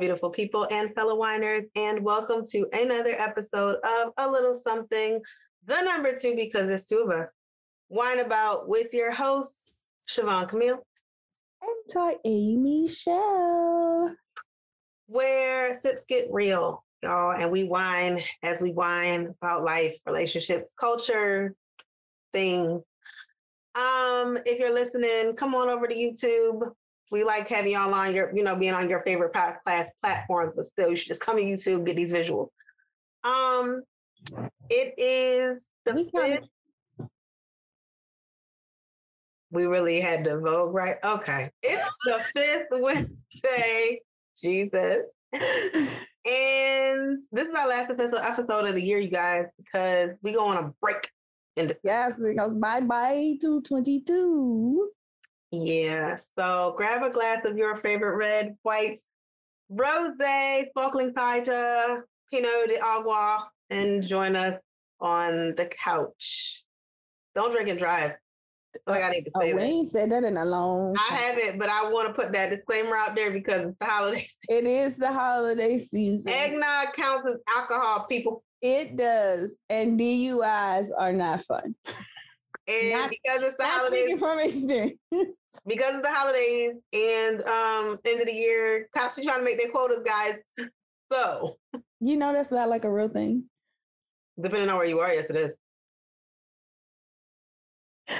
Beautiful people and fellow winers, and welcome to another episode of A Little Something, the number two, because there's two of us. Wine About with your hosts, Siobhan Camille. And Ty Amy Shell. Where sips get real, y'all, and we wine as we wine about life, relationships, culture, things. Um, if you're listening, come on over to YouTube. We like having y'all on your, you know, being on your favorite podcast platforms, but still, you should just come to YouTube, get these visuals. Um, it is the We fifth. We really had to vote, right? Okay. It's the fifth Wednesday. Jesus. And this is our last official episode of the year, you guys, because we go on a break in the yes, it goes bye bye to 22. Yeah. So grab a glass of your favorite red, white, rose, sparkling cider, pinot de agua, and join us on the couch. Don't drink and drive. Uh, like I need to Oh, say we that. ain't said that in a long I haven't, but I want to put that disclaimer out there because it's the holiday season. It is the holiday season. Eggnog counts as alcohol, people. It does. And DUIs are not fun. And Not- because it's the holidays, speaking from experience. because of the holidays and um end of the year, cops are trying to make their quotas, guys. So You know that's not like a real thing. depending on where you are, yes, it is.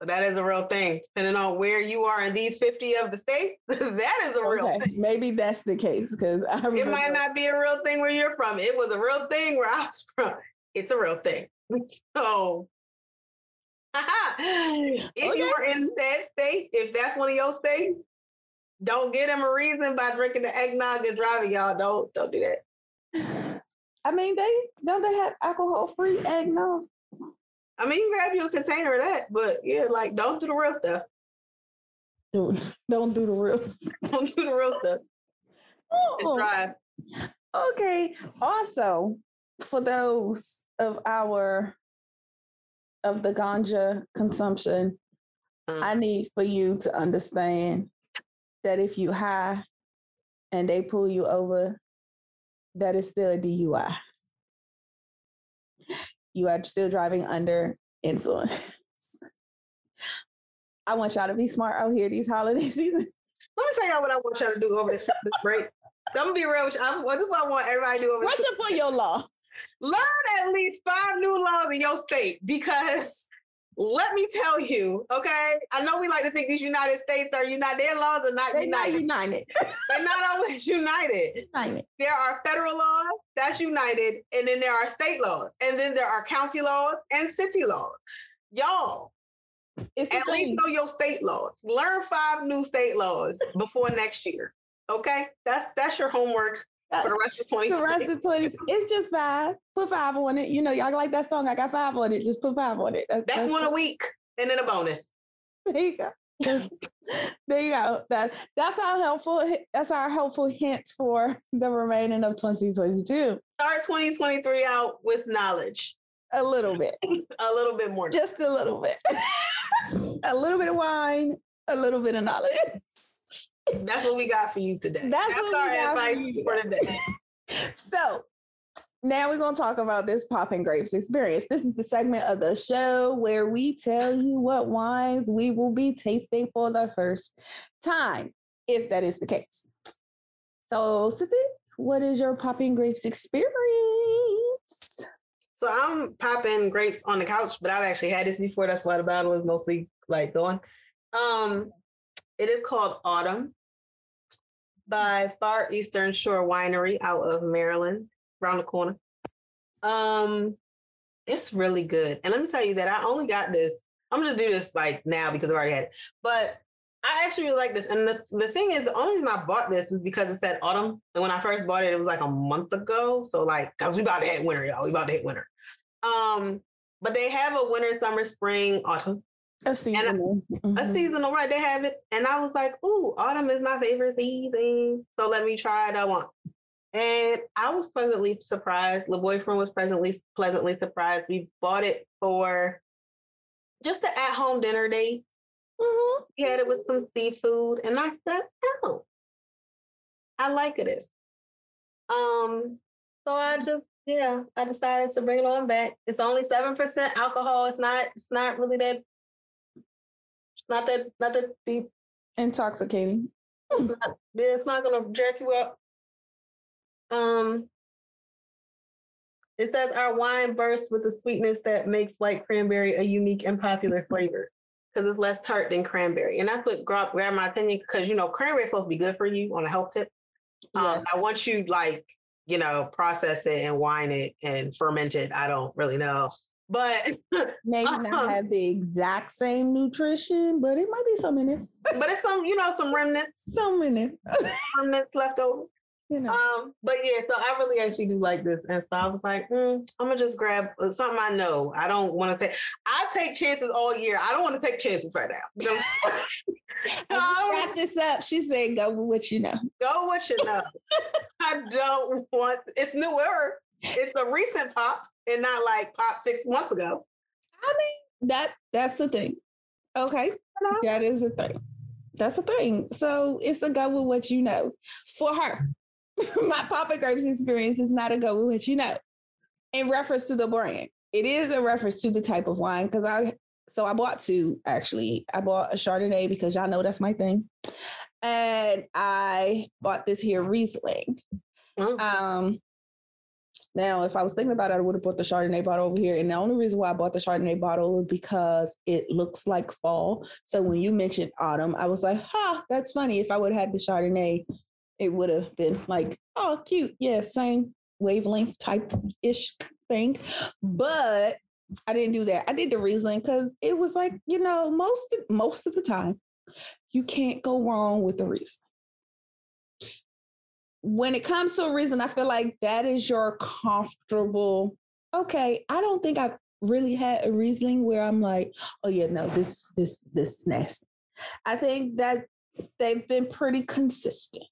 That is a real thing. Depending on where you are in these 50 of the states, that is a real Okay, thing. maybe that's the case because I It might not be a real thing where you're from. It was a real thing where I was from. It's a real thing. So if you are in that state, if that's one of your states, don't give them a reason by drinking the eggnog and driving, y'all. Don't don't do that. I mean, they don't they have alcohol free eggnog? I mean, you can grab you a container of that, but yeah, like don't do the real stuff. Dude, don't do the real. Don't do the real stuff. Oh, drive. okay. Also, for those of our of the ganja consumption, I mm. need for you to understand that if you high and they pull you over, that is still a DUI. You are still driving under influence. I want y'all to be smart out here these holiday seasons. Let me tell y'all what I want y'all to do over this, this break. I'm gonna be real. with you. I'm, this is what I want everybody to do over up on your law. Learn at least five new laws in your state because let me tell you, okay? I know we like to think these United States are united. Their laws are not They're not united. united. They're not always united. United. There are federal laws that's united, and then there are state laws, and then there are county laws and city laws. Y'all, It's at least thing. know your state laws. Learn five new state laws before next year. Okay, that's that's your homework Uh, for the rest of the rest 2020. of 20s, it's just five. Put five on it. You know, y'all like that song. I got five on it. Just put five on it. That's, That's one a week, and then a bonus. There you go. There you go. That that's our helpful. That's our helpful hints for the remaining of 2022. Start 2023 out with knowledge, A little bit, a little bit more. just a little bit. a little bit of wine, a little bit of knowledge. That's what we got for you today. That's what we our got for advice for today. today. so now we're going to talk about this popping grapes experience. This is the segment of the show where we tell you what wines we will be tasting for the first time, if that is the case. So, Sissy, what is your popping grapes experience? So I'm popping grapes on the couch, but I've actually had this before. That's why the bottle is mostly like going. Um, it is called Autumn by Far Eastern Shore Winery out of Maryland, around the corner. Um, it's really good. And let me tell you that I only got this. I'm gonna just do this like now because I've already had it. But I actually really like this. And the, the thing is, the only reason I bought this was because it said autumn. And when I first bought it, it was like a month ago. So like, cause we about to hit winter, y'all. We about to hit winter. Um, but they have a winter, summer, spring, autumn, A seasonal. a Mhm. seasonal, right? They have it. And I was like, ooh, autumn is my favorite season. So let me try it. I want. And I was pleasantly surprised. The boyfriend was pleasantly pleasantly surprised. We bought it for just an at-home dinner date. Mhm. We had it with some seafood, and I said, "Oh, I like it is. Um, so I just yeah, I decided to bring it on back. It's only seven percent alcohol. It's not. It's not really that. It's not that. Not that deep. Intoxicating. It's not, it's not gonna jack you up. Um. It says our wine bursts with the sweetness that makes white cranberry a unique and popular flavor because it's less tart than cranberry, and that's what grabbed, my opinion because you know cranberry is supposed to be good for you on a health tip. Um, Yes. I want you like you know process it and wine it and ferment it. I don't really know, but Maybe Um, not have the exact same nutrition, but it might be some in it. but it's some you know some remnants Some in it. remnants left over. you know. Um, but yeah, so I really actually do like this, and so I was like, mm, I'm gonna just grab uh, something I know. I don't want to take. I take chances all year. I don't want to take chances right now. You know? As No, we I wrap this up, she said, "Go with what you know." Go what you know. I don't want. It's newer. It's a recent pop, and not like pop six months ago. I mean, that that's the thing. Okay, that is a thing. That's a thing. So it's a go with what you know. For her, my popping grapes experience is not a go with what you know. In reference to the brand, it is a reference to the type of wine because I. So I bought two actually. I bought a Chardonnay because y'all know that's my thing, and I bought this here Riesling. Mm. Um, now, if I was thinking about it, I would have bought the Chardonnay bottle over here. And the only reason why I bought the Chardonnay bottle is because it looks like fall. So when you mentioned autumn, I was like, huh, that's funny. If I would have had the Chardonnay, it would have been like, oh, cute. Yeah, same wavelength type ish thing. But I didn't do that. I did the Riesling because it was like, you know, most most of the time, you can't go wrong with the Riesling when it comes to a Riesling, I feel like that is your comfortable. Okay, I don't think I've really had a Riesling where I'm like, oh yeah, no, this this this is nasty. I think that they've been pretty consistent.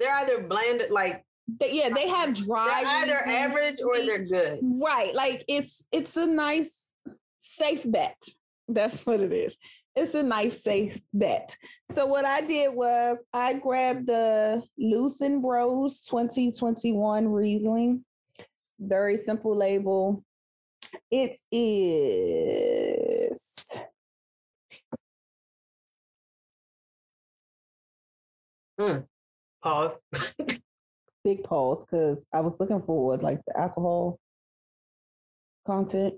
They're either blanded, like They, yeah, they have dry. they're either average or they're good. Right. Like it's it's a nice safe bet. That's what it is. It's a nice safe bet. So what I did was I grabbed the Loosen Bros 2021 Riesling. Very simple label. It is mm, Pause. big pause because I was looking for like the alcohol content.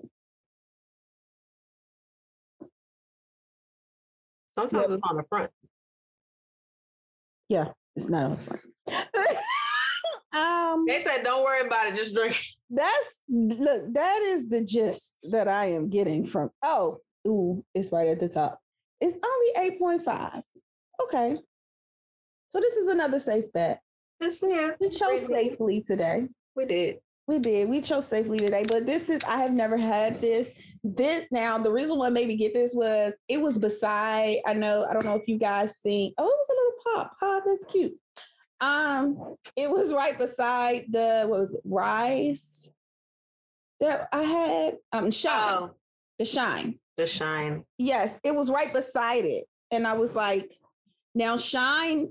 Sometimes Yep. it's on the front. Yeah, it's not on the front. um They said, "Don't worry about it. Just drink." That's look, that is the gist that I am getting from. Oh, ooh, it's right at the top. It's only 8.5. Okay. So this is another safe bet. Just yeah, We chose safely today. we did. We did. We chose safely today, but this is I have never had this. This now the reason why I made me get this was it was beside. I know I don't know if you guys seen. Oh, it was a little pop. Pop, that's cute. Um, it was right beside the what was it, rice that I had. Um, shine Oh, the shine. the shine. Yes, it was right beside it, and I was like, now shine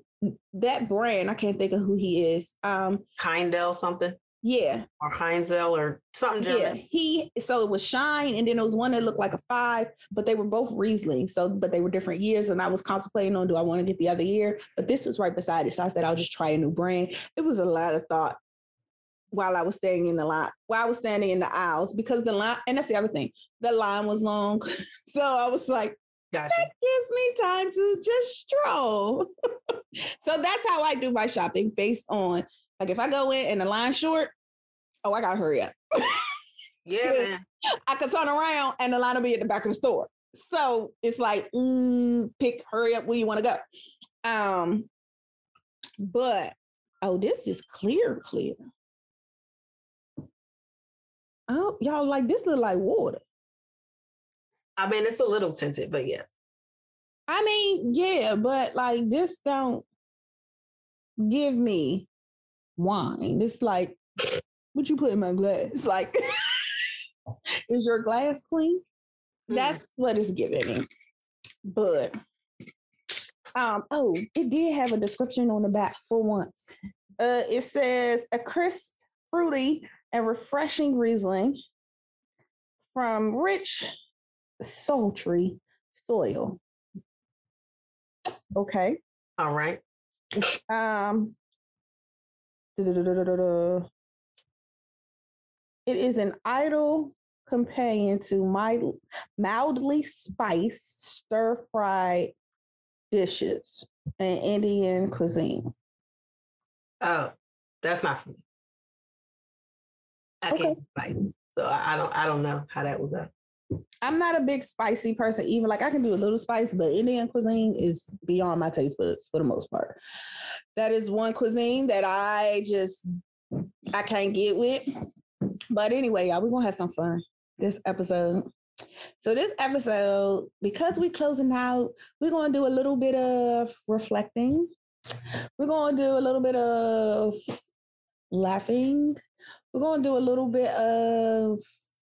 that brand. I can't think of who he is. Um, Heindel something yeah, or Heinzel or something Yeah, he so it was Shine, and then there was one that looked like a five, but they were both Riesling. So, but they were different years, and I was contemplating on do I want to get the other year, but this was right beside it. So I said I'll just try a new brand. It was a lot of thought while I was standing in the line, while I was standing in the aisles, because the line, and that's the other thing, the line was long. so I was like, Gotcha. gives me time to just stroll. so that's how I do my shopping based on like if I go in and the line's short, oh, I gotta hurry up. Yeah, man. I could turn around and the line will be at the back of the store. So it's like, mm, pick, hurry up where you want to go. Um, but oh, this is clear, clear. Oh, y'all like this look like water. I mean, it's a little tinted, but yes. I mean, yeah, but like this don't give me wine. It's like what you put in my glass. Like, is your glass clean? Mm. That's what it's giving me. But Um, oh, it did have a description on the back for once. Uh, it says a crisp, fruity, and refreshing Riesling from rich, sultry soil. Okay. All right. Um. It is an idle companion to mild, mildly spiced stir fried dishes in Indian cuisine. Oh, that's not for me. I Okay. can't fight. So I I don't I don't know how that would go. I'm not a big spicy person, even like I can do a little spice, but Indian cuisine is beyond my taste buds for the most part. That is one cuisine that I just I can't get with. But anyway, y'all, we're gonna have some fun this episode. So this episode, because we're closing out, we're gonna do a little bit of reflecting. We're gonna do a little bit of laughing. We're gonna do a little bit of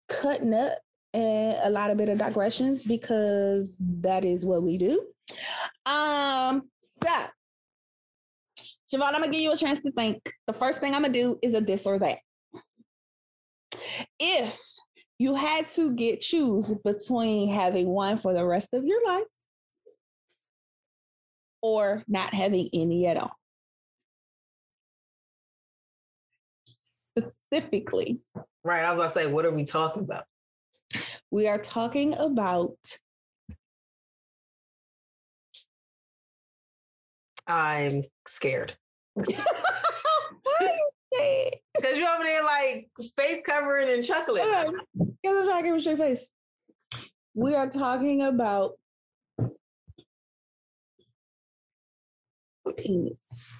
cutting up and a lot of bit of digressions because that is what we do. Um, so Siobhan, I'm gonna give you a chance to think. The first thing I'm gonna do is a this or that. If you had to get choose between having one for the rest of your life or not having any at all. Specifically, Right. I was gonna say, what are we talking about? We are talking about I'm scared. Why you say Because you over there like face covering and chuckling. Because I'm trying to give a straight face. We are talking about penis.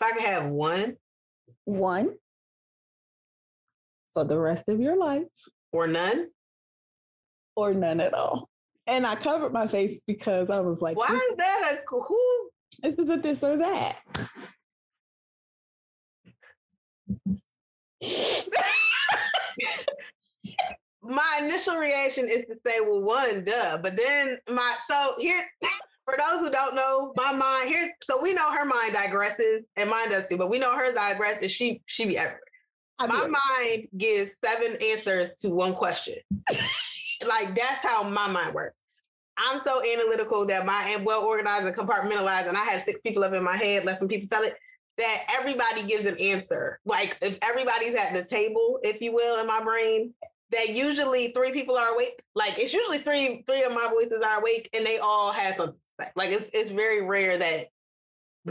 If I could have one One for the rest of your life, or none, or none at all. And I covered my face because I was like, why is that a who? this is a this or that. My initial reaction is to say, well, one, duh. But then my so here for those who don't know, my mind here, so we know her mind digresses and mine does too, but we know her digress is she she be everywhere. My mind gives seven answers to one question. like that's how my mind works. I'm so analytical that my and well organized and compartmentalized, and I have six people up in my head, let some people tell it, that everybody gives an answer. Like if everybody's at the table, if you will, in my brain, that usually three people are awake. Like it's usually three, three of my voices are awake and they all have something to say. Like it's it's very rare that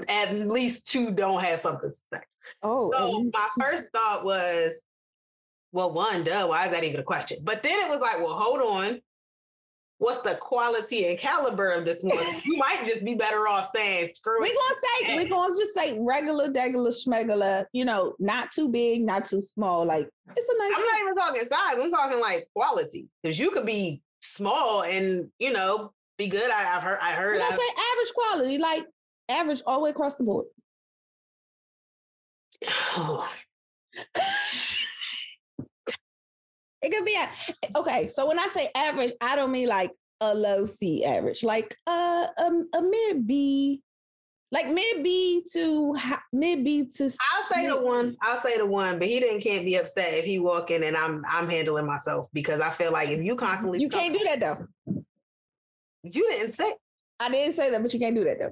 at least two don't have something to say. Oh, So and- my first thought was, well, one, duh, why is that even a question? But then it was like, well, hold on. What's the quality and caliber of this one? you might just be better off saying screw we're gonna say we're gonna just say regular, degular, schmegular. You know, not too big, not too small. Like it's a nice. I'm not even talking size. I'm talking like quality. Because you could be small and you know be good. I, I've heard. I heard. I've- say average quality, like average all the way across the board. It could be a, okay. So when I say average, I don't mean like a low C average, like uh, um, a mid B, like mid B to hi- mid B to. I'll say the one. I'll say the one. But he didn't can't be upset if he walk in and I'm I'm handling myself because I feel like if you constantly You can't do that though. You didn't say. I didn't say that, but you can't do that though.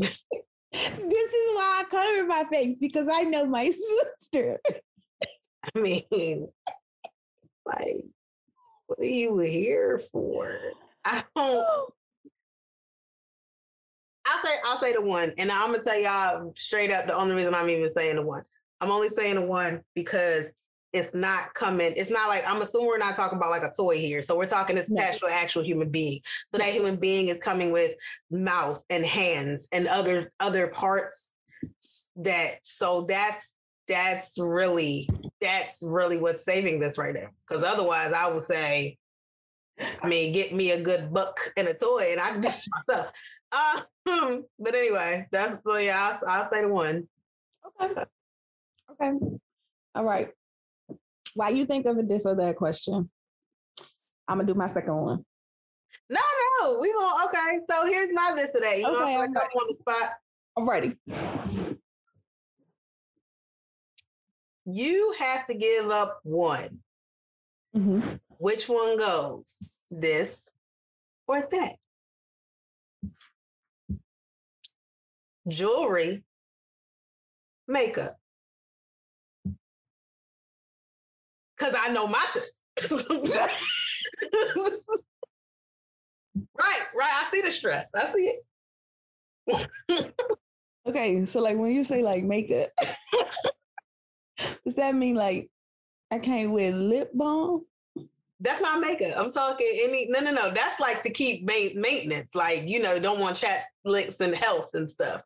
this is why I cover my face because I know my sister. I mean, like, what are you here for? I don't. I'll say I'll say the one, and I'm gonna tell y'all straight up. The only reason I'm even saying the one, I'm only saying the one because it's not coming. It's not like I'm assuming we're not talking about like a toy here. So we're talking it's No. attached to an actual human being. So that human being is coming with mouth and hands and other other parts that. So that's that's really that's really what's saving this right now. Because otherwise, I would say, I mean, get me a good book and a toy, and I can do this myself. Um, but anyway, that's so yeah. I'll, I'll say the one. Okay. Okay. All right. While you think of a this or that question, I'm gonna do my second one. No, no, we gonna okay. So here's my this or that. You Okay, know, I'm like on the spot. I'm ready. You have to give up one. Mhm. Which one goes? This or that? Jewelry, makeup. Cause I know my sister. right, right. I see the stress. I see it. Okay, so like when you say like makeup, does that mean like I can't wear lip balm? That's not makeup. I'm talking any no no no. That's like to keep ma- maintenance. Like you know, don't want chat licks and health and stuff.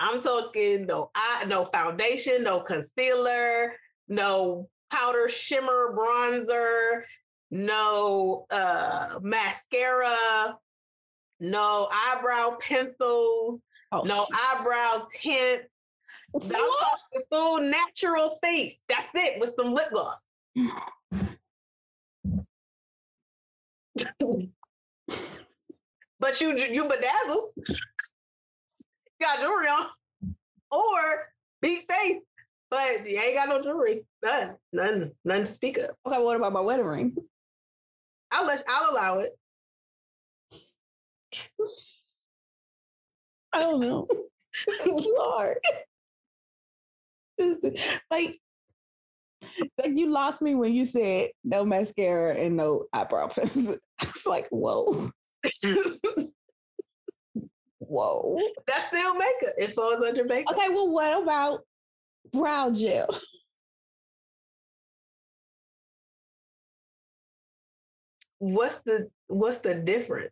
I'm talking no eye, no foundation, no concealer, no powder, shimmer, bronzer, no uh mascara, no eyebrow pencil, Oh, no eyebrow tint. Full natural face. That's it with some lip gloss. But you you bedazzle. You got jewelry on. Or beat face. But you ain't got no jewelry. None. None. None to speak of. Okay, what about my wedding ring? I'll let I'll allow it. I don't know. It's hard. It's like, like you lost me when you said no mascara and no eyebrow pencil. I was like, whoa, whoa. That's still makeup. It falls under makeup. Okay, well, what about brow gel? What's the what's the difference?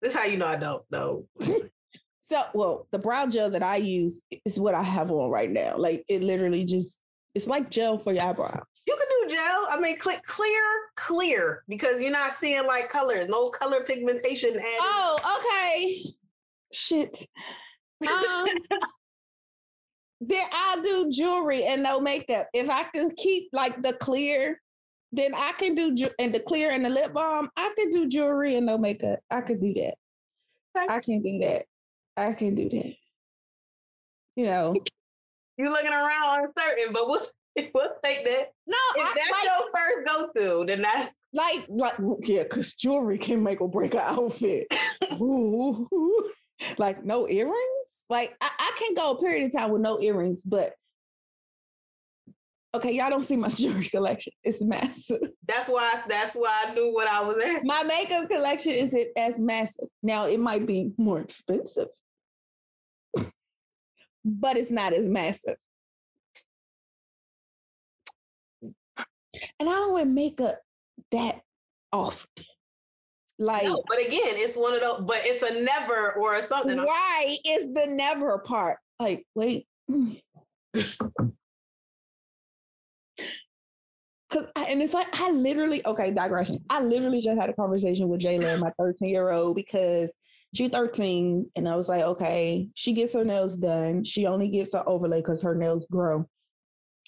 This is how you know I don't know. So, well, the brow gel that I use is what I have on right now. Like it literally just it's like gel for your eyebrow. You can do gel. I mean, click clear, clear, because you're not seeing like colors, no color pigmentation added. Oh, okay. Shit. Um, then I'll do jewelry and no makeup. If I can keep like the clear, then I can do ju- and the clear and the lip balm. I can do jewelry and no makeup. I could do that. Okay. I can do that. I can do that. You know, you looking around uncertain, but we'll we'll take that. no, If I, that's like, your first go to, then that's like, like, yeah, because jewelry can make or break an outfit. Ooh, like no earrings. Like I, I can go a period of time with no earrings, but okay, y'all don't see my jewelry collection. It's massive. that's why that's why I knew what I was asking. My makeup collection is it as massive. Now it might be more expensive, but it's not as massive. And I don't wear makeup that often. Like No, but again, it's one of those. But it's a never or a something. Right is the never part. Like, wait. Mm. Cause I, and it's like I literally okay digression. I literally just had a conversation with Jayla, my 13 year old, because she's 13, and I was like, okay, she gets her nails done. She only gets an overlay because her nails grow.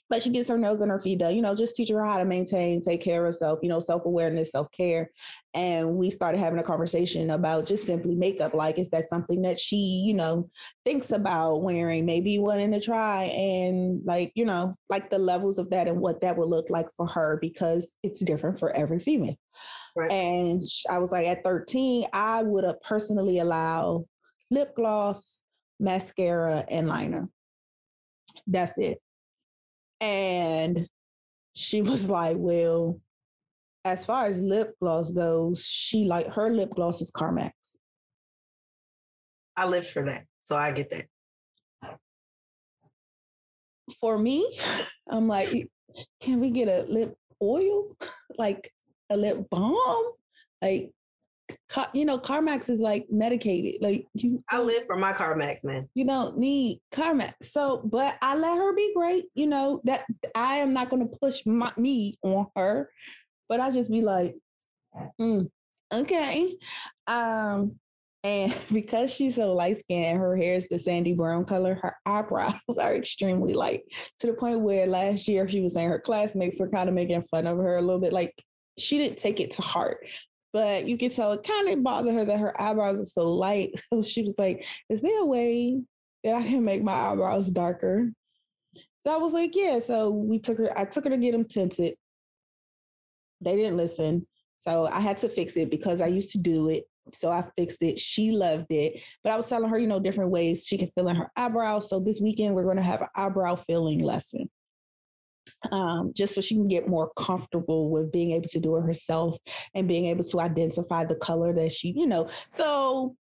But she gets her nails and her feet done, you know, just teach her how to maintain, take care of herself, you know, self awareness, self care. And we started having a conversation about just simply makeup. Like, is that something that she, you know, thinks about wearing, maybe wanting to try, and like, you know, like the levels of that and what that would look like for her because it's different for every female. Right. And I was like, at 13, I would have personally allow lip gloss, mascara, and liner. That's it. And she was like, well, as far as lip gloss goes, she like her lip gloss is Carmex. I lived for that, so I get that. For me, I'm like, can we get a lip oil? like a lip balm? Like, you know, Carmex is like medicated. Like you, I live for my Carmex, man. you don't need Carmex. So, but I let her be great. You know that I am not going to push my, me on her, but I just be like, "Mm, okay. Um, And because she's so light skinned, her hair is the sandy brown color, her eyebrows are extremely light to the point where last year she was saying her classmates were kind of making fun of her a little bit. Like she didn't take it to heart, but you could tell it kind of bothered her that her eyebrows are so light. So she was like, Is there a way that I can make my eyebrows darker? So I was like, Yeah. So we took her, I took her to get them tinted. They didn't listen. So I had to fix it because I used to do it. So I fixed it. She loved it. But I was telling her, you know, different ways she can fill in her eyebrows. So this weekend we're going to have an eyebrow filling lesson. Um, just so she can get more comfortable with being able to do it herself and being able to identify the color that she, you know. So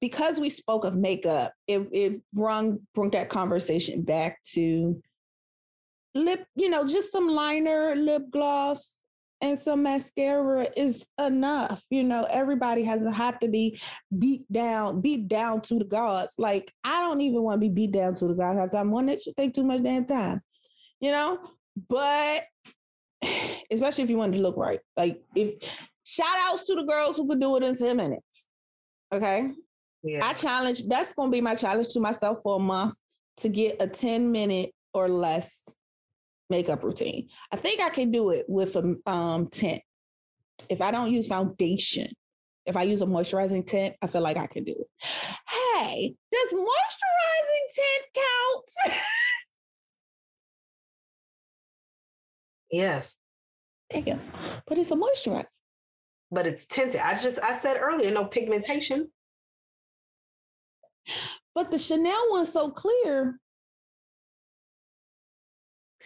because we spoke of makeup, it it brung brought that conversation back to lip, you know, just some liner, lip gloss, and some mascara is enough. You know, everybody has had to be beat down, beat down to the gods. Like I don't even want to be beat down to the gods time. One that should take too much damn time, you know. But especially if you want to look right, like if shout outs to the girls who could do it in ten minutes. Okay, yeah. I challenge. That's going to be my challenge to myself for a month to get a ten minute or less makeup routine. I think I can do it with a um, tint. If I don't use foundation, if I use a moisturizing tint, I feel like I can do it. Hey, does moisturizing tint count? yes. Damn, but it's a moisturizer. But it's tinted. I just I said earlier, no pigmentation. But the Chanel one's so clear.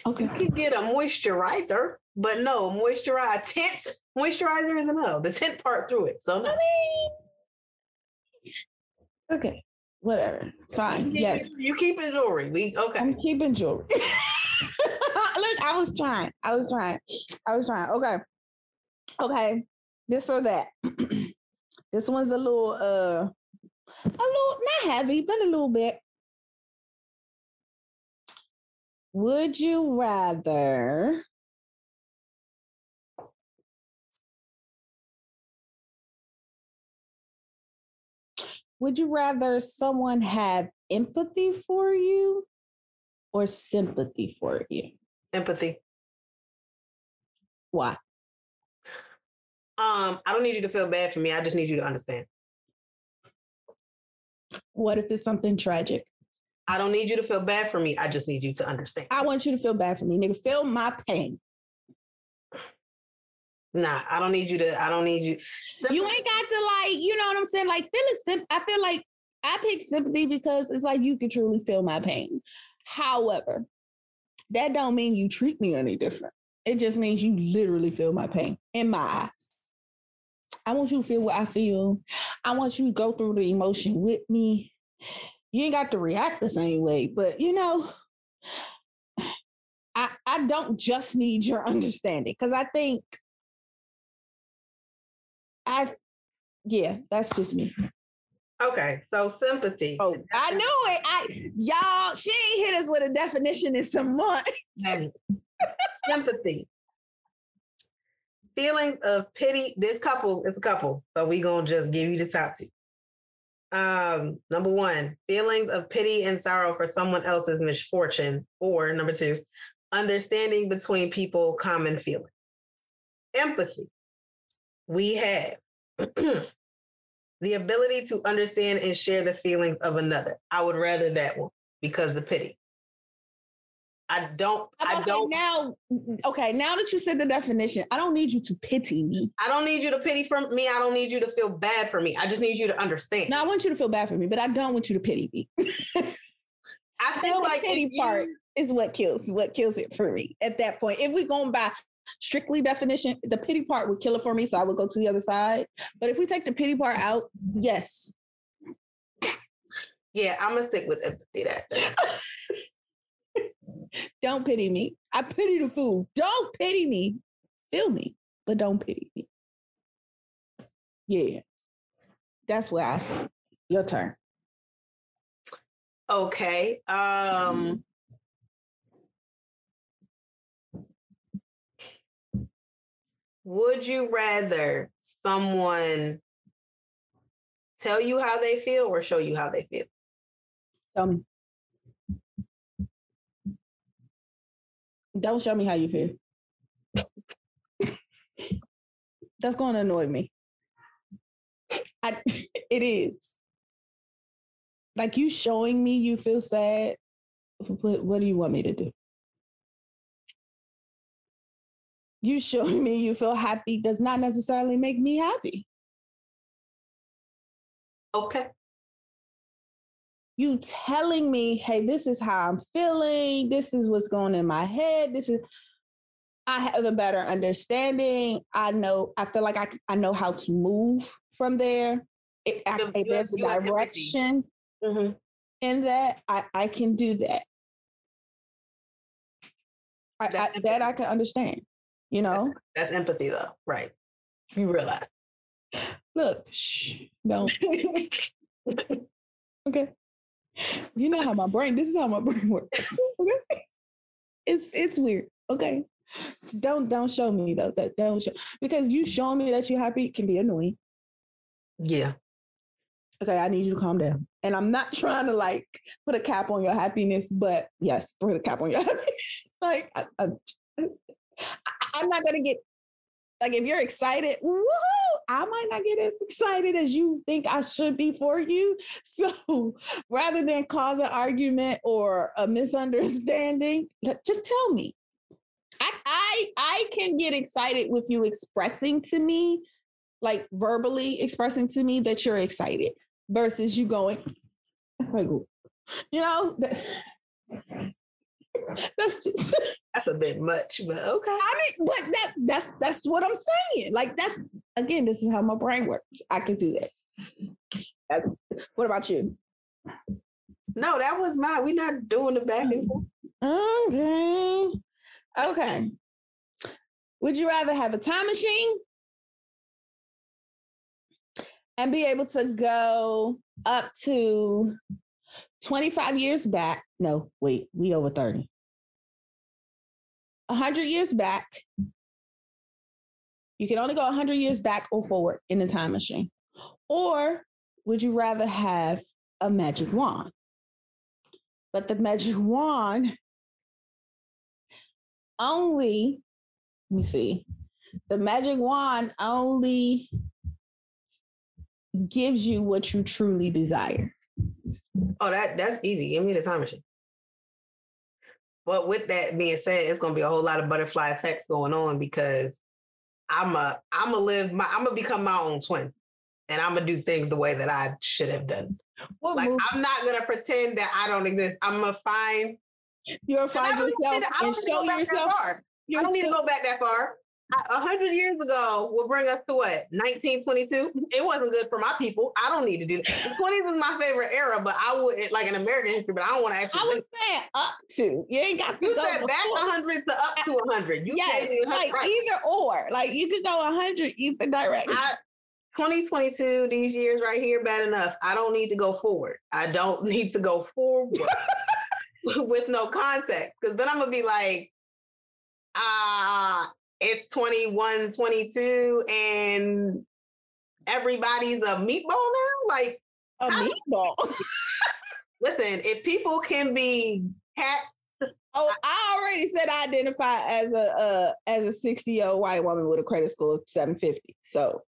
Okay. You could get a moisturizer, but no, moisturizer tint moisturizer is enough. The tint part through it. So no. I mean, okay. Whatever. Fine. You yes. You keeping jewelry. We okay. I'm keeping jewelry. Look, I was trying. I was trying. I was trying. Okay. Okay. This or that. this one's a little uh a little not heavy, but a little bit. Would you rather Would you rather someone have empathy for you or sympathy for you? Empathy. Why? Um, I don't need you to feel bad for me. I just need you to understand. What if it's something tragic? I don't need you to feel bad for me. I just need you to understand. I want you to feel bad for me, nigga. Feel my pain. Nah, I don't need you to. I don't need you. Sympathy. You ain't got to like, you know what I'm saying? Like feeling sim- I feel like I pick sympathy because it's like you can truly feel my pain. However, that don't mean you treat me any different. It just means you literally feel my pain in my eyes. I want you to feel what I feel. I want you to go through the emotion with me you ain't got to react the same way, but you know, I I don't just need your understanding because I think I yeah, that's just me. Okay, so sympathy. Oh, I knew it. I y'all, she ain't hit us with a definition in some months. sympathy. Feeling of pity. This couple is a couple, so we gonna just give you the top two. Um, number one, feelings of pity and sorrow for someone else's misfortune. Or number two, understanding between people, common feeling. Empathy. We have the ability to understand and share the feelings of another. I would rather that one because the pity. I don't. I, I don't. Now, okay. Now that you said the definition, I don't need you to pity me. I don't need you to pity for me. I don't need you to feel bad for me. I just need you to understand. No, I want you to feel bad for me, but I don't want you to pity me. I feel like the pity you, part is what kills what kills it for me at that point. If we going by strictly definition, the pity part would kill it for me, so I would go to the other side. But if we take the pity part out, yes. Yeah, I'm gonna stick with empathy. That. don't pity me. I pity the fool. Don't pity me. Feel me, but don't pity me. Yeah. That's what I say. Your turn. Okay. Um Would you rather someone tell you how they feel or show you how they feel? Tell me. Don't show me how you feel. That's going to annoy me. I, it is. Like you showing me you feel sad. What, what do you want me to do? You showing me you feel happy does not necessarily make me happy. Okay. You telling me, hey, this is how I'm feeling. This is what's going in my head. This is, I have a better understanding. I know, I feel like I, I know how to move from there. It, So if there's a you have empathy. direction Mm-hmm. in that, I, I can do that. I, I, that I can understand. You know, That's empathy, though, right? You realize. look, shh, don't. Okay. You know how my brain, this is how my brain works. Okay. It's it's weird. Okay. Don't don't show me though. That don't show because you showing me that you're happy can be annoying. yeah. Okay, I need you to calm down. And I'm not trying to like put a cap on your happiness, but yes, put a cap on your happiness. like I, I, I'm not gonna get like if you're excited, woohoo, I might not get as excited as you think I should be for you. So rather than cause an argument or a misunderstanding, just tell me. I I I can get excited with you expressing to me, like verbally expressing to me that you're excited versus you going, you know, that, that's just That's a bit much, but okay. I mean, but that that's that's what I'm saying. Like that's again, this is how my brain works. I can do that. That's what about you? No, that was mine. We're not doing the back and forth. Okay. Okay. Would you rather have a time machine and be able to go up to 25 years back? No, wait, we over 30. 100 years back. You can only go 100 years back or forward in the time machine. Or would you rather have a magic wand? But the magic wand only, let me see, the magic wand only gives you what you truly desire. Oh, that that's easy. Give me the time machine. But with that being said, it's gonna be a whole lot of butterfly effects going on because I'm a I'm gonna live my I'm gonna become my own twin, and I'm gonna do things the way that I should have done. What Like movie I'm not gonna pretend that I don't exist. I'm gonna find. you'll find yourself and don't need to show yourself. I don't need to go back that far. A hundred years ago will bring us to what? 1922. It wasn't good for my people. I don't need to do that. The 20s is my favorite era, but I would like an American history, but I don't want to actually. I was saying up to. You ain't got to You go said back. 100 to up to 100. You Yes, gave me 100, like right. either or. Like you could go 100 either direction. I, 2022, these years right here, bad enough. I don't need to go forward. I don't need to go forward with no context because then I'm going to be like, ah, it's 21, 22, and everybody's a meatball now? Like, a meatball. listen, if people can be cats, Oh, I already said I identify as a uh, as a 60 year old white woman with a credit score of 750. So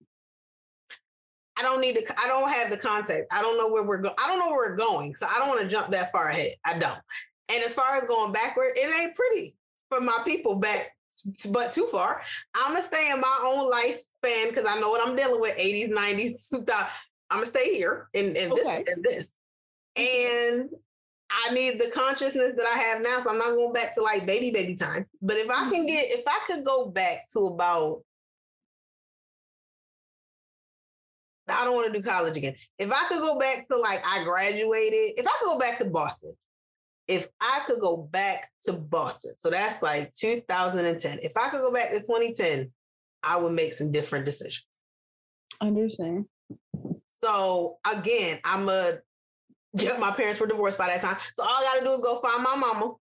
I don't need to. I don't have the context. I don't know where we're going. I don't know where we're going, so I don't want to jump that far ahead. I don't. And as far as going backward, it ain't pretty for my people back, but too far. I'm gonna stay in my own lifespan because I know what I'm dealing with. 80s, 90s, 2000. I'm gonna stay here in, in Okay. this and this. And I need the consciousness that I have now, so I'm not going back to like baby baby time. But if I can mm-hmm. get, if I could go back to about I don't want to do college again. If I could go back to like I graduated, if I could go back to Boston, if I could go back to Boston, so that's like 2010. If I could go back to 2010, I would make some different decisions. understand. So again, I'm a yeah, my parents were divorced by that time. So all I gotta do is go find my mama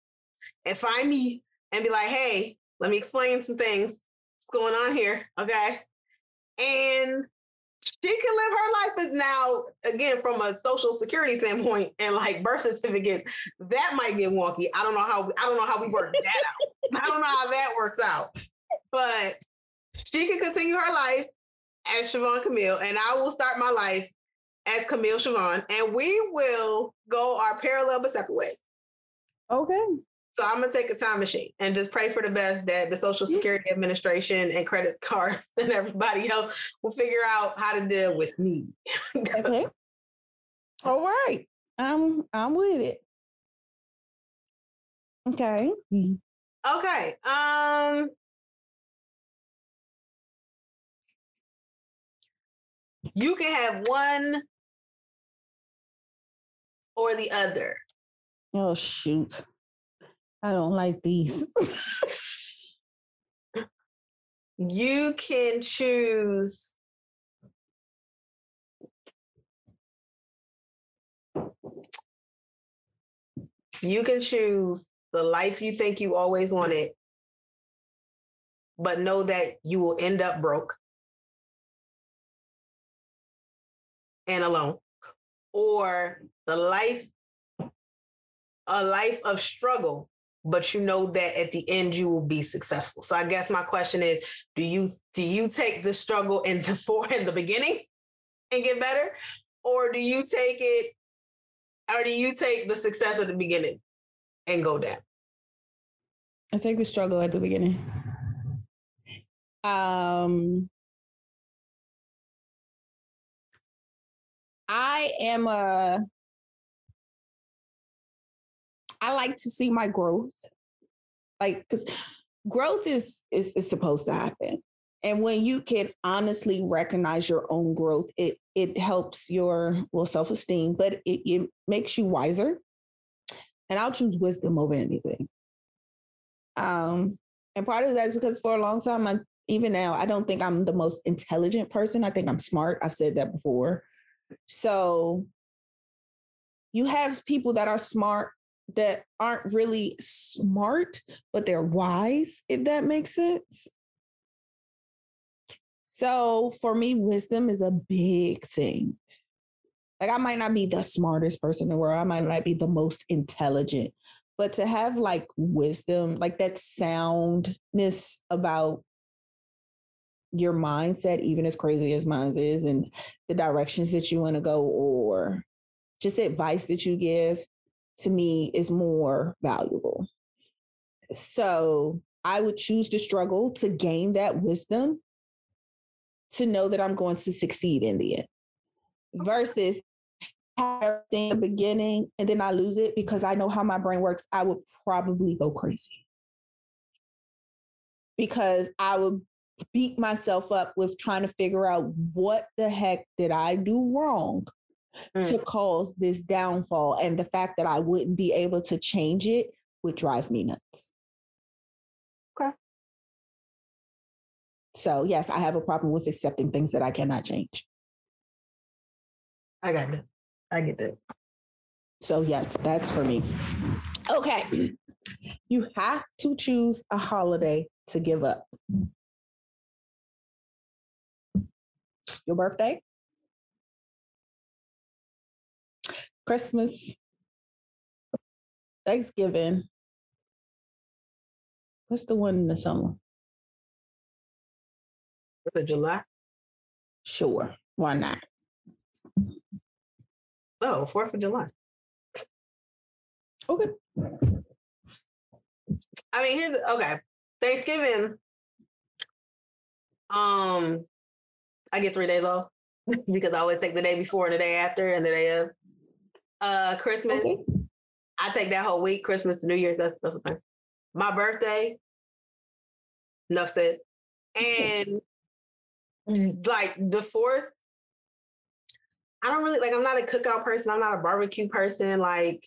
and find me and be like, hey, let me explain some things. What's going on here? Okay. And she can live her life as now again from a social security standpoint and like birth certificates that might get wonky i don't know how i don't know how we work that out i don't know how that works out but she can continue her life as Siobhan Camille, and I will start my life as Camille Siobhan, and we will go our parallel but separate ways. Okay. So I'm gonna take a time machine and just pray for the best that the Social Security Administration and credit cards and everybody else will figure out how to deal with me. okay. All right. I'm I'm with it. Okay. Okay. Um you can have one or the other. Oh shoot. I don't like these. you can choose you can choose the life you think you always wanted but know that you will end up broke and alone or the life a life of struggle but you know that at the end you will be successful. So i guess my question is do you do you take the struggle in the for in the beginning and get better? Or do you take it or do you take the success at the beginning and go down? I take the struggle at the beginning. Um I am a I like to see my growth. Like cuz growth is, is is supposed to happen. And when you can honestly recognize your own growth, it it helps your well self-esteem, but it, it makes you wiser. And I'll choose wisdom over anything. Um, and part of that is because for a long time, I, even now, I don't think I'm the most intelligent person. I think I'm smart. I've said that before. So you have people that are smart that aren't really smart, but they're wise, if that makes sense. So for me, wisdom is a big thing. Like I might not be the smartest person in the world, I might not be the most intelligent, but to have like wisdom, like that soundness about your mindset, even as crazy as mine is, and the directions that you want to go, or just advice that you give, to me is more valuable. So I would choose to struggle to gain that wisdom to know that I'm going to succeed in the end versus everything in the beginning and then I lose it because I know how my brain works. I would probably go crazy because I would beat myself up with trying to figure out what the heck did I do wrong mm. to cause this downfall. And the fact that I wouldn't be able to change it would drive me nuts. Okay. So, yes, I have a problem with accepting things that I cannot change. I got that. I get that. So, yes, that's for me. Okay. You have to choose a holiday to give up. Your birthday? Christmas? Thanksgiving? What's the one in the summer? Fourth of July? Sure. Why not? Oh, Fourth of July. Okay. I mean, here's okay. Thanksgiving. Um, I get three days off because I always take the day before and the day after and the day of. Uh, Christmas, okay. I take that whole week. Christmas to New Year's, that's that's the thing. My birthday, enough said. And like the fourth, I don't really like. I'm not a cookout person. I'm not a barbecue person. Like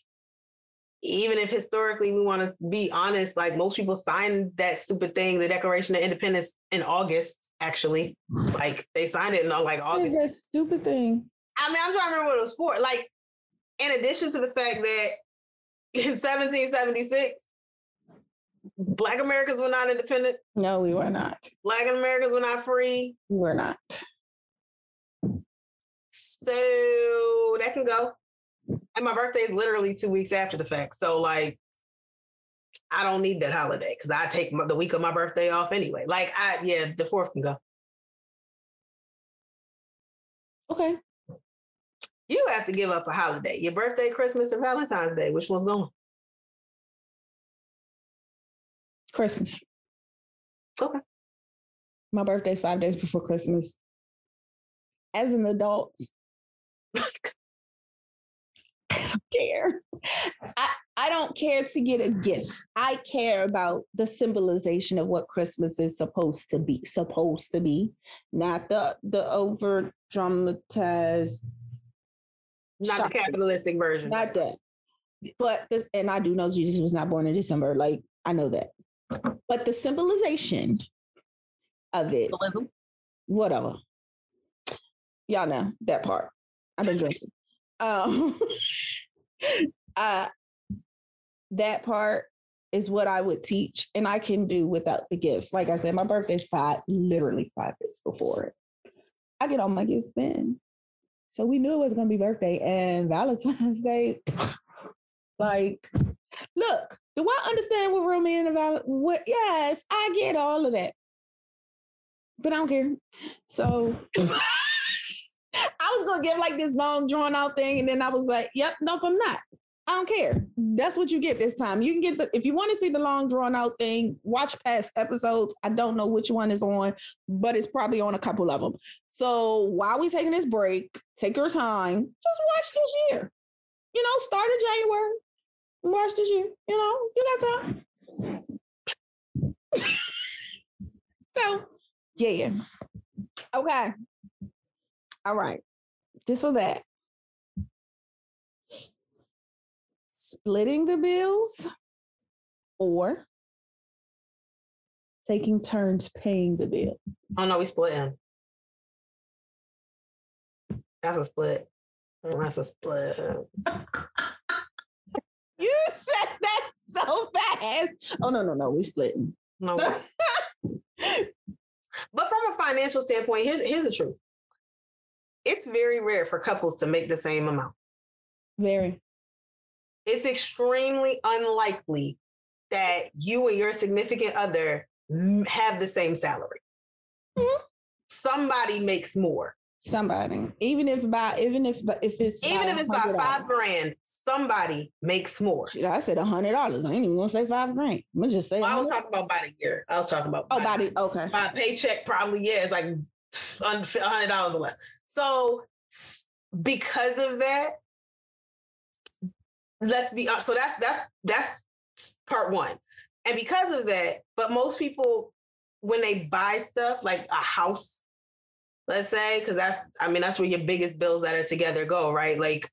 even if historically we want to be honest, like most people signed that stupid thing, the Declaration of Independence in August, actually. Like they signed it in like August. That stupid thing. I mean, I'm trying to remember what it was for. Like, in addition to the fact that in 1776, Black Americans were not independent. No, we were not. Black Americans were not free. We were not. So that can go. And my birthday is literally two weeks after the fact. So like I don't need that holiday because I take my, the week of my birthday off anyway. Like I yeah, the fourth can go. Okay. You have to give up a holiday. Your birthday, Christmas, or Valentine's Day. Which one's going? Christmas. Okay. My birthday's five days before Christmas. As an adult, I don't care. I, I don't care to get a gift. I care about the symbolization of what Christmas is supposed to be, supposed to be, not the the over dramatized not the capitalistic version. Not that. But this, and I do know Jesus was not born in December. Like I know that. But the symbolization of it, Symbolism. whatever. Y'all know that part. I've been drinking. Um, uh, that part is what I would teach, and I can do without the gifts. Like I said, my birthday's five, literally five days before it. I get all my gifts then. So we knew it was gonna be birthday and Valentine's Day. like, look, do I understand what real men about? What? Yes, I get all of that, but I don't care. So I was gonna get like this long drawn out thing, and then I was like, "Yep, nope, I'm not. I don't care. That's what you get this time. You can get the if you want to see the long drawn out thing, watch past episodes. I don't know which one is on, but it's probably on a couple of them. So while we taking this break, take your time. Just watch this year. You know, start in January. Watch this year. You know, you got time. so yeah. Okay. All right. This or that. Splitting the bills or taking turns paying the bill. Oh no, we split him. That's a split. That's a split. you said that so fast. Oh no, no, no, we splitting. No. but from a financial standpoint, here's here's the truth. It's very rare for couples to make the same amount. Very. It's extremely unlikely that you and your significant other have the same salary. Mm-hmm. Somebody makes more somebody. Even if by even if but if it's even if it's by five grand somebody makes more. I said a hundred dollars. I ain't even gonna say five grand. I'm gonna just say well, i was talking about by the year. I was talking about oh by the okay. my paycheck probably yeah it's like a hundred dollars or less. So because of that let's be uh, so that's that's that's part one. And because of that but most people when they buy stuff like a house let's say, because that's, I mean, that's where your biggest bills that are together go, right? Like,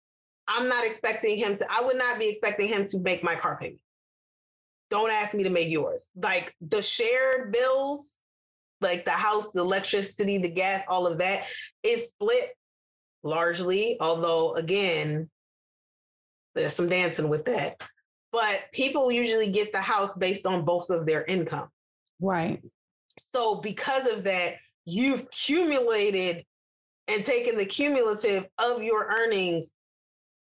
I'm not expecting him to, I would not be expecting him to make my car payment. Don't ask me to make yours. Like the shared bills, like the house, the electricity, the gas, all of that is split largely, although again, there's some dancing with that. But people usually get the house based on both of their income. Right. So because of that, you've cumulated and taken the cumulative of your earnings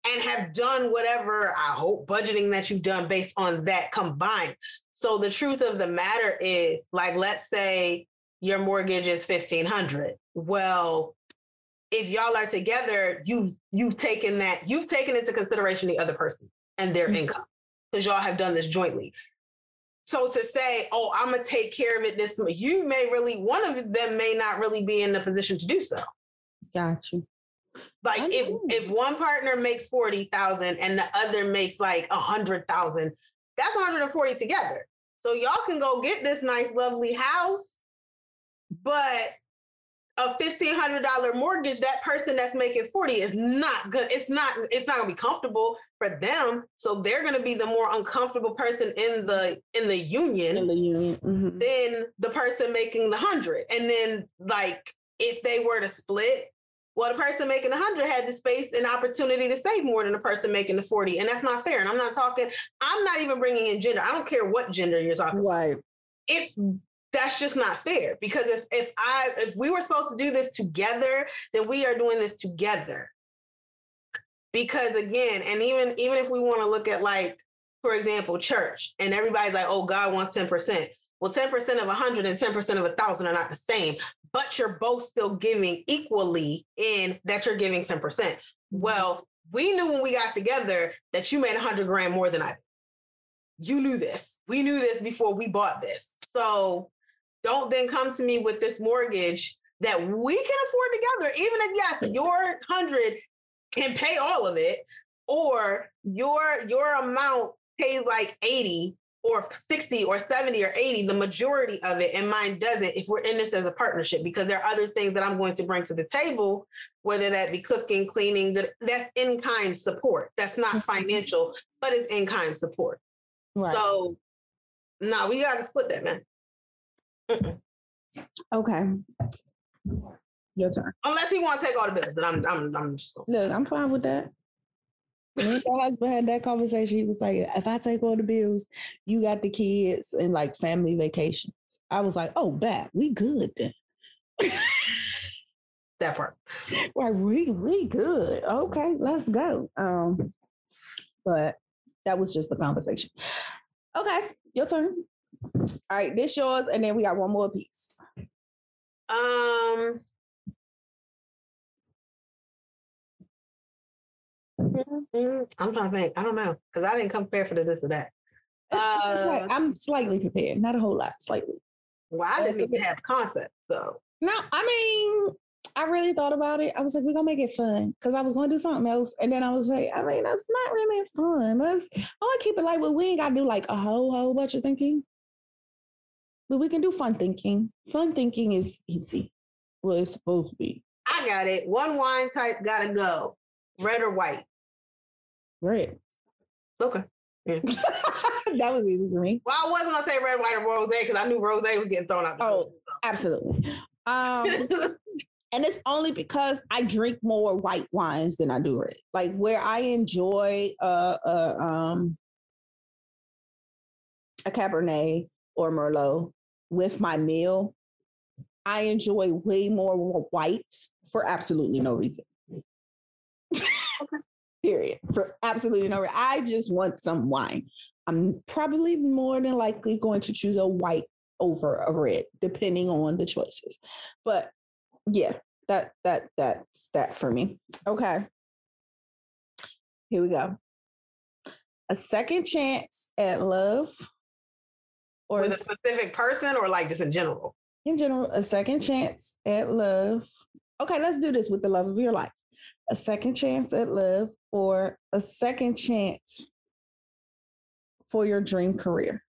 and have done whatever I hope budgeting that you've done based on that combined. So the truth of the matter is like let's say your mortgage is 1500. Well, if y'all are together, you've you've taken that you've taken into consideration the other person and their mm-hmm. income because y'all have done this jointly. So to say, oh, I'm gonna take care of it this you may really one of them may not really be in the position to do so. Got you. Like if if one partner makes forty thousand and the other makes like a hundred thousand, that's 140 together. So y'all can go get this nice, lovely house, but a fifteen hundred dollar mortgage, that person that's making forty is not good. It's not. It's not gonna be comfortable for them. So they're gonna be the more uncomfortable person in the in the union. In the union, mm-hmm. than the person making the hundred. And then like if they were to split, well, the person making the hundred had the space and opportunity to save more than the person making the forty, and that's not fair. And I'm not talking. I'm not even bringing in gender. I don't care what gender you're talking. Right. It's that's just not fair because if if I if we were supposed to do this together, then we are doing this together. Because again, and even even if we want to look at like, for example, church, and everybody's like, oh, God wants 10%. Well, 10% of 100 and 10% of 1,000 are not the same, but you're both still giving equally in that you're giving 10%. Mm-hmm. Well, we knew when we got together that you made 100 grand more than I did. You knew this. We knew this before we bought this. So don't then come to me with this mortgage that we can afford together, even if yes, your hundred can pay all of it, or your your amount pays like 80 or 60 or 70 or 80, the majority of it, and mine doesn't, if we're in this as a partnership, because there are other things that I'm going to bring to the table, whether that be cooking, cleaning, that's in kind support. That's not mm-hmm. financial, but it's in kind support. Right. So, no, nah, we got to split that, man. Okay. Your turn. Unless he want to take all the bills, then I'm I'm I'm just look. I'm fine with that. When my husband had that conversation, he was like, "If I take all the bills, you got the kids and like family vacations." I was like, "Oh, bad. We good then." that part. Right, we we good. Okay, let's go. Um, but that was just the conversation. Okay, your turn. All right, this yours, and then we got one more piece. Um. I'm trying to think. I don't know because I didn't come prepared for the this or that. Uh, I'm slightly prepared, not a whole lot, slightly. Well, I didn't even have concept, so. No, I mean, I really thought about it. I was like, we're gonna make it fun because I was gonna do something else, and then I was like, I mean, that's not really fun. Let's I want to keep it light, but we ain't gotta do like a whole whole bunch of thinking. But we can do fun thinking. Fun thinking is easy. Well, it's supposed to be. I got it. One wine type gotta go. Red or white? Red. Okay. Yeah. that was easy for me. Well, I wasn't gonna say red, white, or rose because I knew rose was getting thrown out. oh, so. absolutely. Um, and it's only because I drink more white wines than I do red. Like where I enjoy a, a um a Cabernet or Merlot with my meal, I enjoy way more white for absolutely no reason. Period. For absolutely no reason. I just want some wine. I'm probably more than likely going to choose a white over a red, depending on the choices. But yeah, that that that's that for me. Okay. Here we go. A second chance at love or with a specific person or like just in general? In general, a second chance at love. Okay, let's do this with the love of your life. A second chance at love or a second chance for your dream career.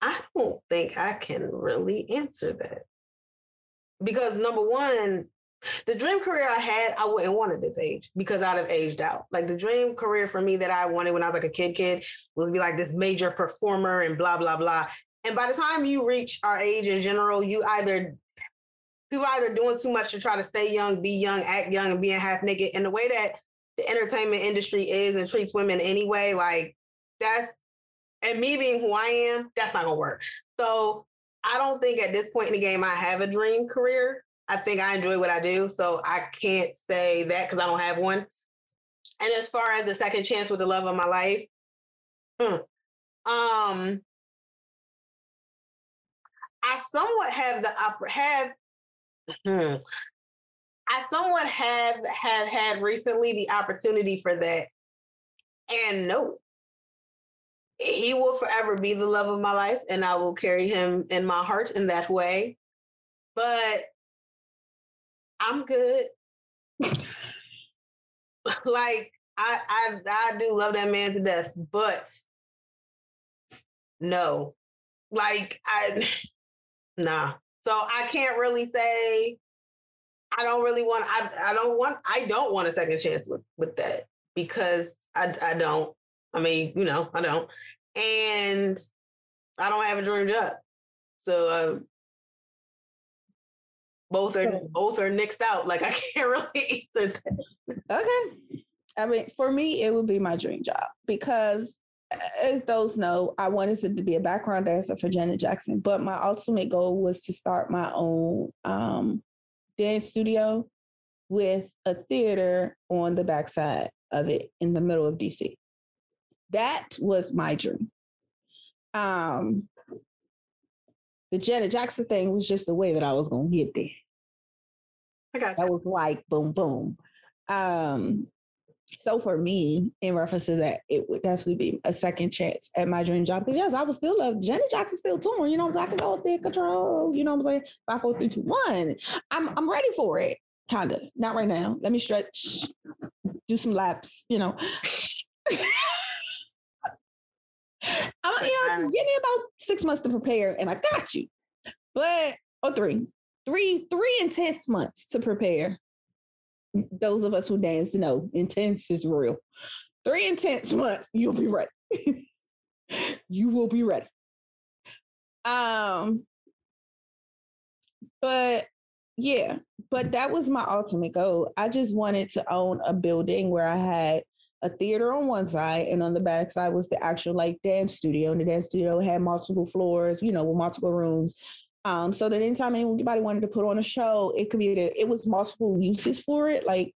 I don't think I can really answer that. Because number one, the dream career I had, I wouldn't want at this age because I'd have aged out. Like the dream career for me that I wanted when I was like a kid, kid would be like this major performer and blah blah blah. And by the time you reach our age in general, you either people either doing too much to try to stay young, be young, act young, and being half naked. And the way that the entertainment industry is and treats women anyway, like that's and me being who I am, that's not gonna work. So I don't think at this point in the game I have a dream career. I think I enjoy what I do. So I can't say that because I don't have one. And as far as the second chance with the love of my life, hmm, um, I somewhat have the opera have hmm, I somewhat have have had recently the opportunity for that. And no, he will forever be the love of my life, and I will carry him in my heart in that way. But I'm good. like I, I I do love that man to death, but no. Like I nah. So I can't really say I don't really want I I don't want I don't want a second chance with with that because I I don't. I mean, you know, I don't. And I don't have a dream job. So um, both are both are nixed out. Like I can't really answer that. Okay. I mean, for me, it would be my dream job because as those know, I wanted to be a background dancer for Janet Jackson, but my ultimate goal was to start my own um, dance studio with a theater on the backside of it in the middle of DC. That was my dream. Um, the Janet Jackson thing was just the way that I was going to get there. I got That was like boom, boom. Um, so for me, in reference to that, it would definitely be a second chance at my dream job. Because yes, I would still love Janet Jackson still touring, you know what I'm saying? I can go up there, control, you know what I'm saying? Five, four, three, two, one. I'm I'm ready for it. Kind of. Not right now. Let me stretch, do some laps, you know. I'm, you know, give me about six months to prepare and I got you. But or three. Three, three intense months to prepare those of us who dance know intense is real. Three intense months, you'll be ready. you will be ready. Um, but yeah, but that was my ultimate goal. I just wanted to own a building where I had a theater on one side, and on the back side was the actual like dance studio. And the dance studio had multiple floors, you know, with multiple rooms. Um, so that anytime anybody wanted to put on a show, it could be that it was multiple uses for it. Like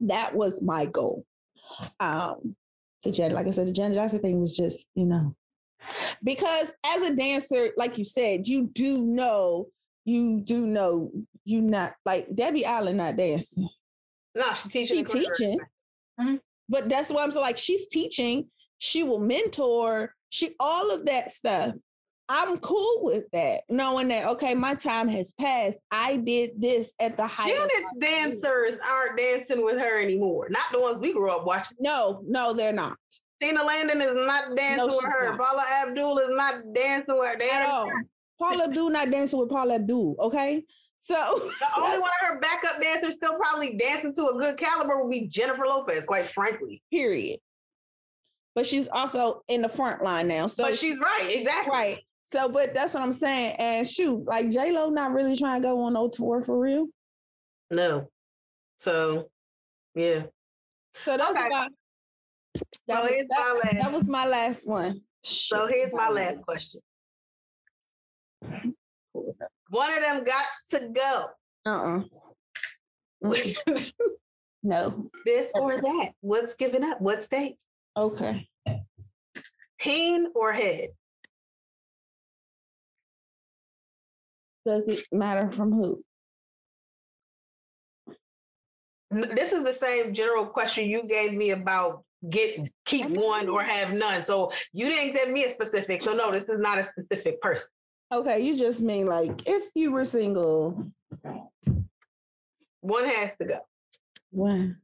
that was my goal. Um, the Jen, like I said, the Janet Jackson thing was just, you know, because as a dancer, like you said, you do know, you do know, you not like Debbie Allen not dancing. No, she's teaching. She teaching. Mm-hmm. But that's what I'm saying. Like she's teaching, she will mentor, she all of that stuff. I'm cool with that, knowing that okay, my time has passed. I did this at the height. Janet's dancers aren't dancing with her anymore. Not the ones we grew up watching. No, no, they're not. Tina Landon is not dancing no, with her. Not. Paula Abdul is not dancing with her. They at all. Paula Abdul not dancing with Paula Abdul. Okay. So the only one of her backup dancers still probably dancing to a good caliber would be Jennifer Lopez, quite frankly. Period. But she's also in the front line now. So but she's right, exactly. Right. So, but that's what I'm saying. And shoot, like J Lo, not really trying to go on no tour for real. No. So, yeah. So that's okay. my. That, so was, that, my last. that was my last one. So here's my last question. One of them got to go. Uh uh no. This or that. What's given up? What state? Okay. Pain or head? Does it matter from who? This is the same general question you gave me about get keep one or have none. So you didn't give me a specific. So no, this is not a specific person. Okay, you just mean like if you were single, one has to go. One.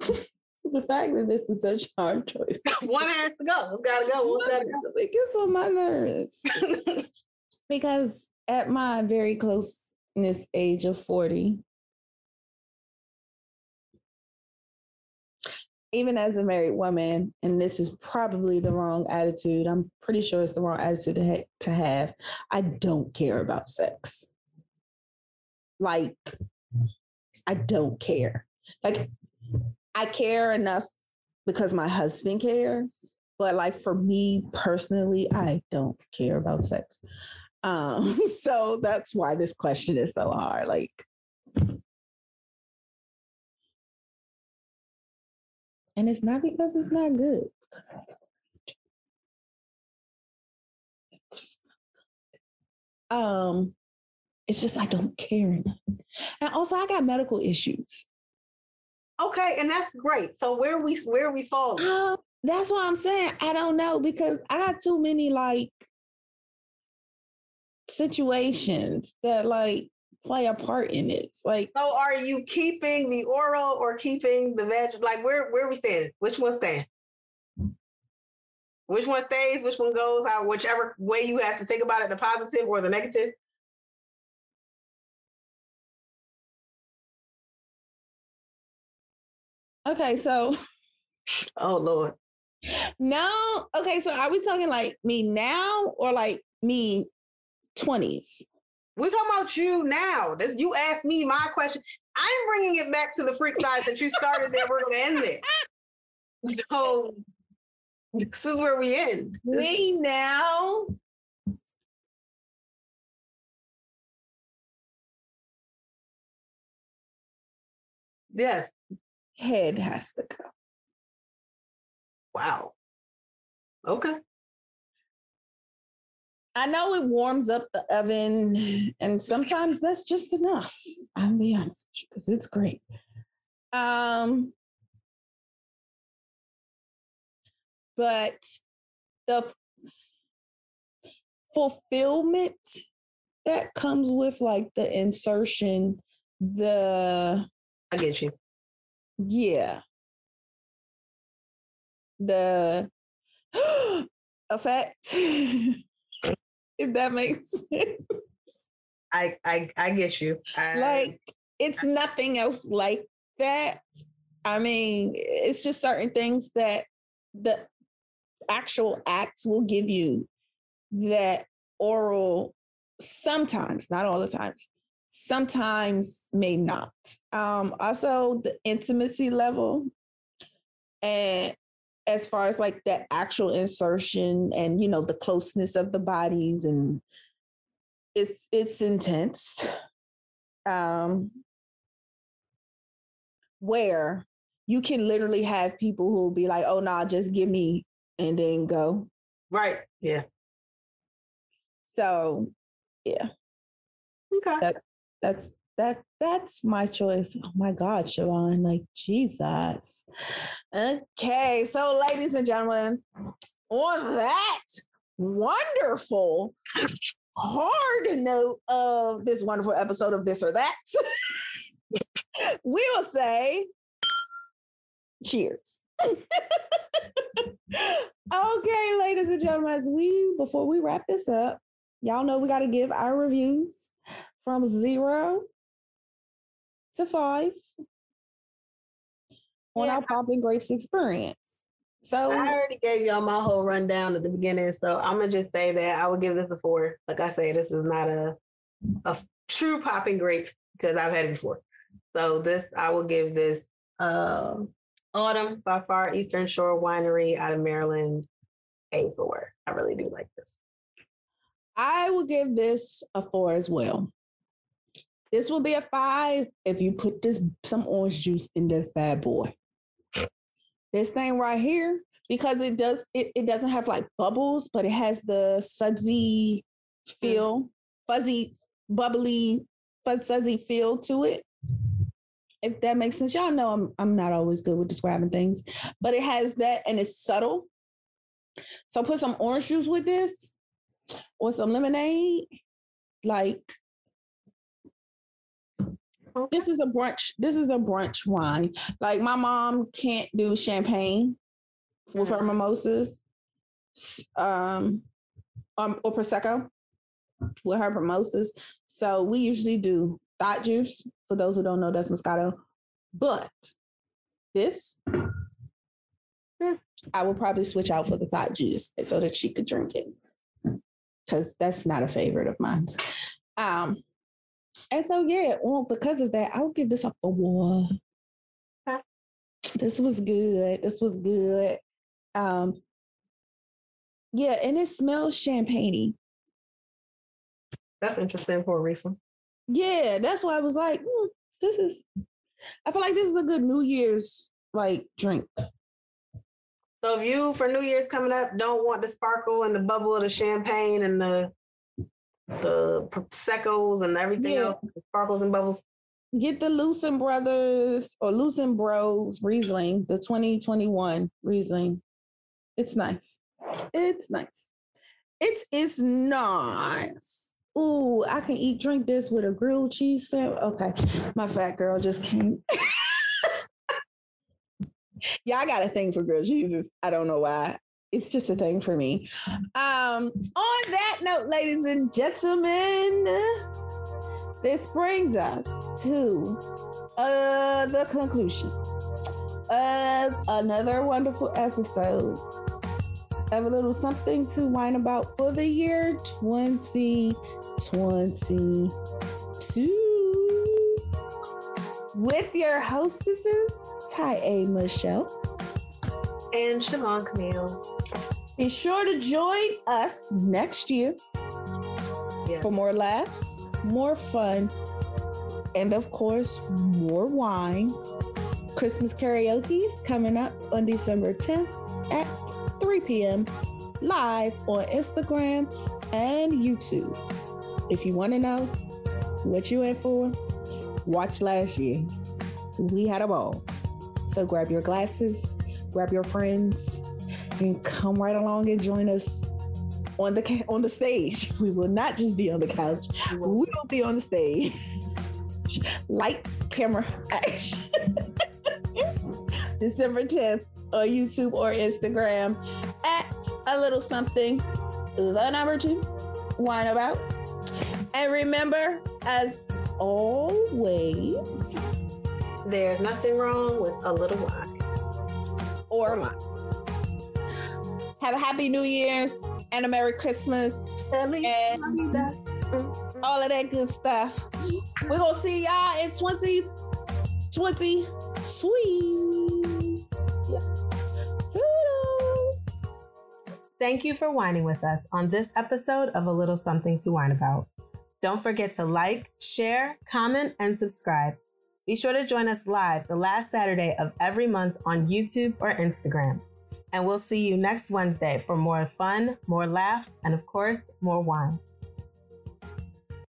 the fact that this is such a hard choice. One has to go. It's got to go. One's got to go. It gets on my nerves because at my very closeness age of forty, even as a married woman, and this is probably the wrong attitude. I'm pretty sure it's the wrong attitude to, ha- to have. I don't care about sex. Like, I don't care. Like, I care enough because my husband cares, but like for me personally, I don't care about sex. Um, so that's why this question is so hard. Like, and it's not because it's not good, because it's It's um, it's just I don't care enough. And also I got medical issues. Okay, and that's great. So where we where we fall? Uh, that's what I'm saying. I don't know because I got too many like situations that like play a part in it. It's like So are you keeping the oral or keeping the veg? Like where where we stand? Which one stand? Which one stays? Which one goes? How whichever way you have to think about it, the positive or the negative? Okay, so oh Lord. No, okay, so are we talking like me now or like me 20s? We're talking about you now. This you asked me my question. I'm bringing it back to the freak side that you started there. We're going to end it. So this is where we end. Me now. Yes. Head has to go. Wow. Okay. I know it warms up the oven, and sometimes that's just enough. I'll be honest with you, because it's great. Um, but the fulfillment that comes with like the insertion, the I get you. yeah, the effect. if that makes sense. I I I get you. I, Like it's nothing else like that. I mean, it's just certain things that the actual acts will give you that oral sometimes, not all the times, sometimes may not. Um, also the intimacy level and as far as like that actual insertion and you know the closeness of the bodies and it's it's intense um where you can literally have people who will be like oh nah just give me and then go right. Yeah. so yeah Okay. that's that that's my choice. Oh my god Siobhan, like jesus. Okay so ladies and gentlemen on that wonderful hard note of this wonderful episode of this or that we'll say cheers. Okay ladies and gentlemen as we before we wrap this up y'all know we got to give our reviews from zero to five on Yeah. our popping grapes experience so I already gave y'all my whole rundown at the beginning, so I'm gonna just say that I would give this a four. Like I say, this is not a a true popping grape because I've had it before. So this I will give this uh, Autumn by Far Eastern Shore Winery out of Maryland a four. I really do like this. I will give this a four as well. This will be a five if you put this some orange juice in this bad boy. This thing right here, because it does it, it doesn't have like bubbles, but it has the sudsy feel, fuzzy, bubbly, fuzz fuzzy feel to it. If that makes sense, y'all know I'm I'm not always good with describing things, but it has that and it's subtle. So put some orange juice with this or some lemonade. Like this is a brunch. This is a brunch wine. Like my mom can't do champagne with her Mhm. mimosas, um, um, or prosecco with her mimosas. So we usually do thought juice. For those who don't know, that's Moscato. But this, Hmm. I will probably switch out for the thought juice so that she could drink it because that's not a favorite of mine. Um, and so yeah, well, because of that, I'll give this a four. This was good. This was good. Um, yeah, and it smells champagne That's interesting for a reason. Yeah, that's why I was like, "Hmm, this is. I feel like this is a good New Year's like drink. So if you for New Year's coming up don't want the sparkle and the bubble of the champagne and the the proseccos and everything Yeah. else, the sparkles and bubbles. Get the Loosen Brothers or Loosen Bros Riesling, the 2021 Riesling. It's nice. It's nice. It's it's nice. Ooh, I can eat drink this with a grilled cheese sandwich. Okay, my fat girl just came. yeah, I got a thing for grilled cheeses. I don't know why. It's just a thing for me. Um, on that note, ladies and gentlemen, this brings us to uh, the conclusion of another wonderful episode have a little something to whine about for the year 2022 with your hostesses, Ty A. Michelle and Siobhan Camille. Be sure to join us next year yeah. for more laughs, more fun, and of course, more wines. Christmas karaoke is coming up on December 10th at 3 p.m. live on Instagram and YouTube. If you want to know what you in for, watch last year. We had a ball. So grab your glasses, grab your friends, and come right along and join us on the on the stage. We will not just be on the couch. We will be on the stage. Lights, camera, action. December 10th on YouTube or Instagram at a little something, the number two, wine about. And remember, as always, there's nothing wrong with a little wine or wine. Have a happy New Year's and a Merry Christmas and all of that good stuff. We're gonna see y'all in 2020. Sweet. Thank you for whining with us on this episode of A Little Something to Whine About. Don't forget to like, share, comment, and subscribe. Be sure to join us live the last Saturday of every month on YouTube or Instagram. And we'll see you next Wednesday for more fun, more laughs, and of course, more wine.